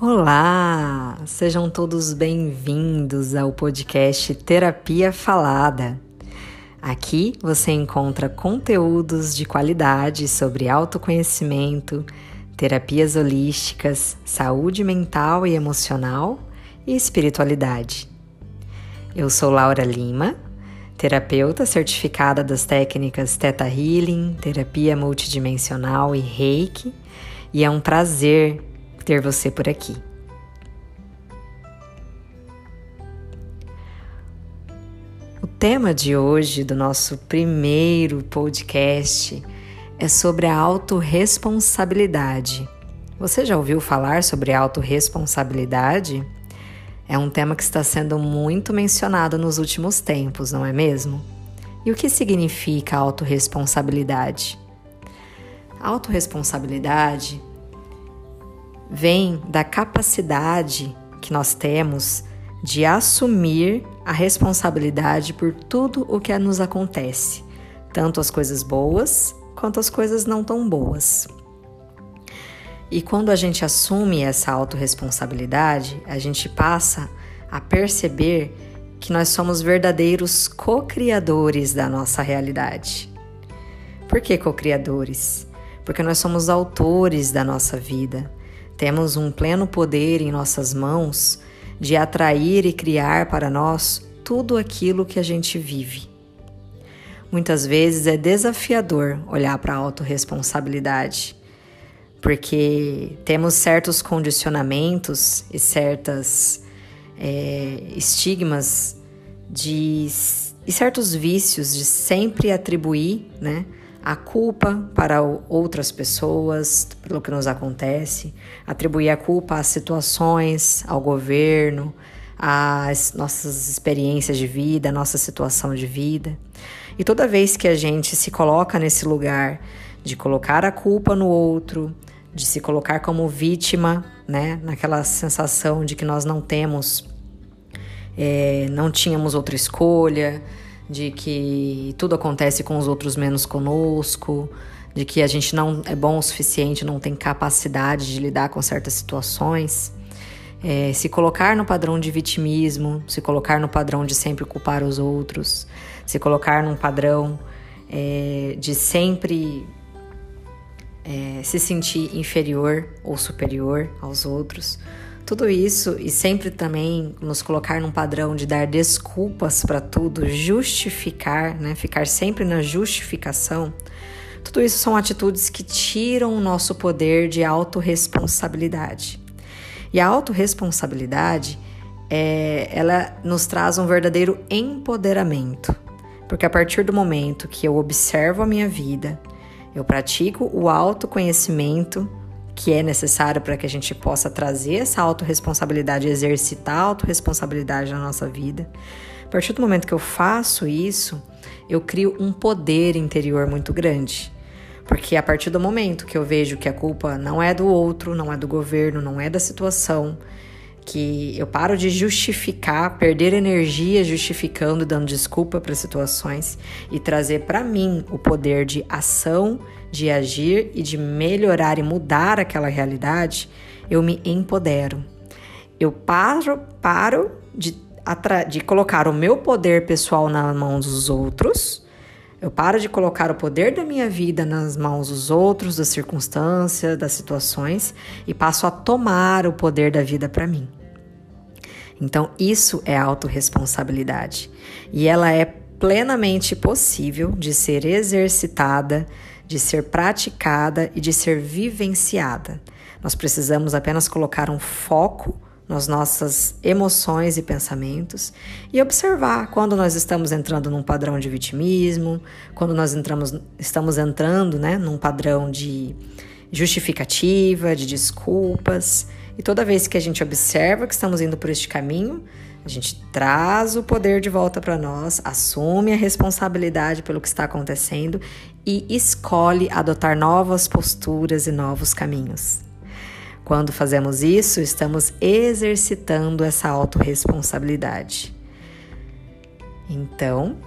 Olá! Sejam todos bem-vindos ao podcast Terapia Falada. Aqui você encontra conteúdos de qualidade sobre autoconhecimento, terapias holísticas, saúde mental e emocional e espiritualidade. Eu sou Laura Lima, terapeuta certificada das técnicas Theta Healing, terapia multidimensional e Reiki, e é um prazer ter você por aqui. O tema de hoje do nosso primeiro podcast é sobre a autorresponsabilidade. Você já ouviu falar sobre autorresponsabilidade? É um tema que está sendo muito mencionado nos últimos tempos, não é mesmo? E o que significa autorresponsabilidade? Autorresponsabilidade vem da capacidade que nós temos de assumir a responsabilidade por tudo o que nos acontece, tanto as coisas boas quanto as coisas não tão boas. E quando a gente assume essa autorresponsabilidade, a gente passa a perceber que nós somos verdadeiros co-criadores da nossa realidade. Por que co-criadores? Porque nós somos autores da nossa vida. Temos um pleno poder em nossas mãos de atrair e criar para nós tudo aquilo que a gente vive. Muitas vezes é desafiador olhar para a autorresponsabilidade, porque temos certos condicionamentos e certas é, estigmas de, e certos vícios de sempre atribuir né, a culpa para outras pessoas pelo que nos acontece, atribuir a culpa às situações, ao governo, às nossas experiências de vida, à nossa situação de vida. E toda vez que a gente se coloca nesse lugar de colocar a culpa no outro, de se colocar como vítima, né, naquela sensação de que nós não temos, é, não tínhamos outra escolha, de que tudo acontece com os outros menos conosco, de que a gente não é bom o suficiente, não tem capacidade de lidar com certas situações. É, se colocar no padrão de vitimismo, se colocar no padrão de sempre culpar os outros, se colocar num padrão é, de sempre é, se sentir inferior ou superior aos outros. Tudo isso e sempre também nos colocar num padrão de dar desculpas para tudo, justificar, né? Ficar sempre na justificação. Tudo isso são atitudes que tiram o nosso poder de autorresponsabilidade. E a autorresponsabilidade, é, ela nos traz um verdadeiro empoderamento. Porque a partir do momento que eu observo a minha vida, eu pratico o autoconhecimento que é necessário para que a gente possa trazer essa autorresponsabilidade, exercitar a autorresponsabilidade na nossa vida. A partir do momento que eu faço isso, eu crio um poder interior muito grande. Porque a partir do momento que eu vejo que a culpa não é do outro, não é do governo, não é da situação, que eu paro de justificar, perder energia justificando, dando desculpa para situações e trazer para mim o poder de ação, de agir e de melhorar e mudar aquela realidade, eu me empodero. Eu paro, paro de, de colocar o meu poder pessoal nas mãos dos outros. Eu paro de colocar o poder da minha vida nas mãos dos outros, das circunstâncias, das situações e passo a tomar o poder da vida para mim. Então, isso é autorresponsabilidade. E ela é plenamente possível de ser exercitada, de ser praticada e de ser vivenciada. Nós precisamos apenas colocar um foco nas nossas emoções e pensamentos e observar quando nós estamos entrando num padrão de vitimismo, quando nós entramos, estamos entrando né, num padrão de justificativa, de desculpas. E toda vez que a gente observa que estamos indo por este caminho, a gente traz o poder de volta para nós, assume a responsabilidade pelo que está acontecendo e escolhe adotar novas posturas e novos caminhos. Quando fazemos isso, estamos exercitando essa autorresponsabilidade. Então,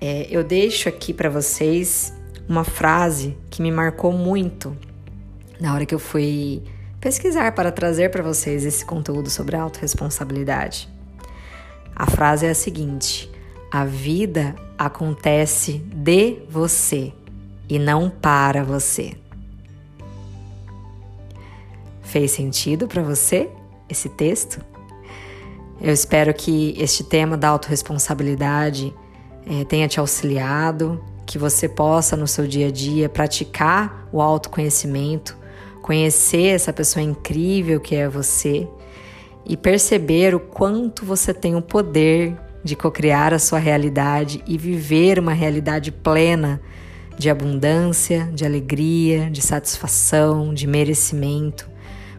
é, eu deixo aqui para vocês uma frase que me marcou muito na hora que eu fui pesquisar para trazer para vocês esse conteúdo sobre autorresponsabilidade. A frase é a seguinte: a vida acontece de você e não para você. Fez sentido para você esse texto? Eu espero que este tema da autorresponsabilidade é, tenha te auxiliado, que você possa no seu dia a dia praticar o autoconhecimento, conhecer essa pessoa incrível que é você e perceber o quanto você tem o poder de cocriar a sua realidade e viver uma realidade plena de abundância, de alegria, de satisfação, de merecimento.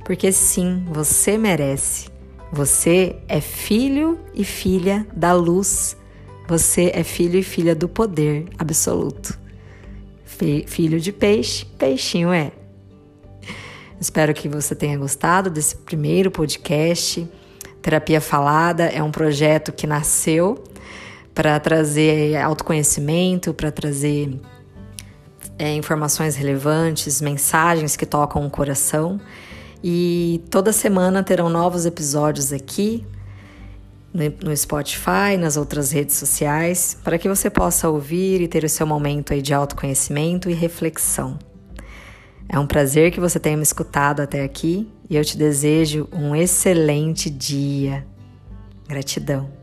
Porque sim, você merece. Você é filho e filha da luz. Você é filho e filha do poder absoluto. Filho de peixe, peixinho é. Espero que você tenha gostado desse primeiro podcast. Terapia Falada é um projeto que nasceu para trazer autoconhecimento, para trazer é, informações relevantes, mensagens que tocam o coração. E toda semana terão novos episódios aqui no Spotify, nas outras redes sociais, para que você possa ouvir e ter o seu momento aí de autoconhecimento e reflexão. É um prazer que você tenha me escutado até aqui e eu te desejo um excelente dia. Gratidão.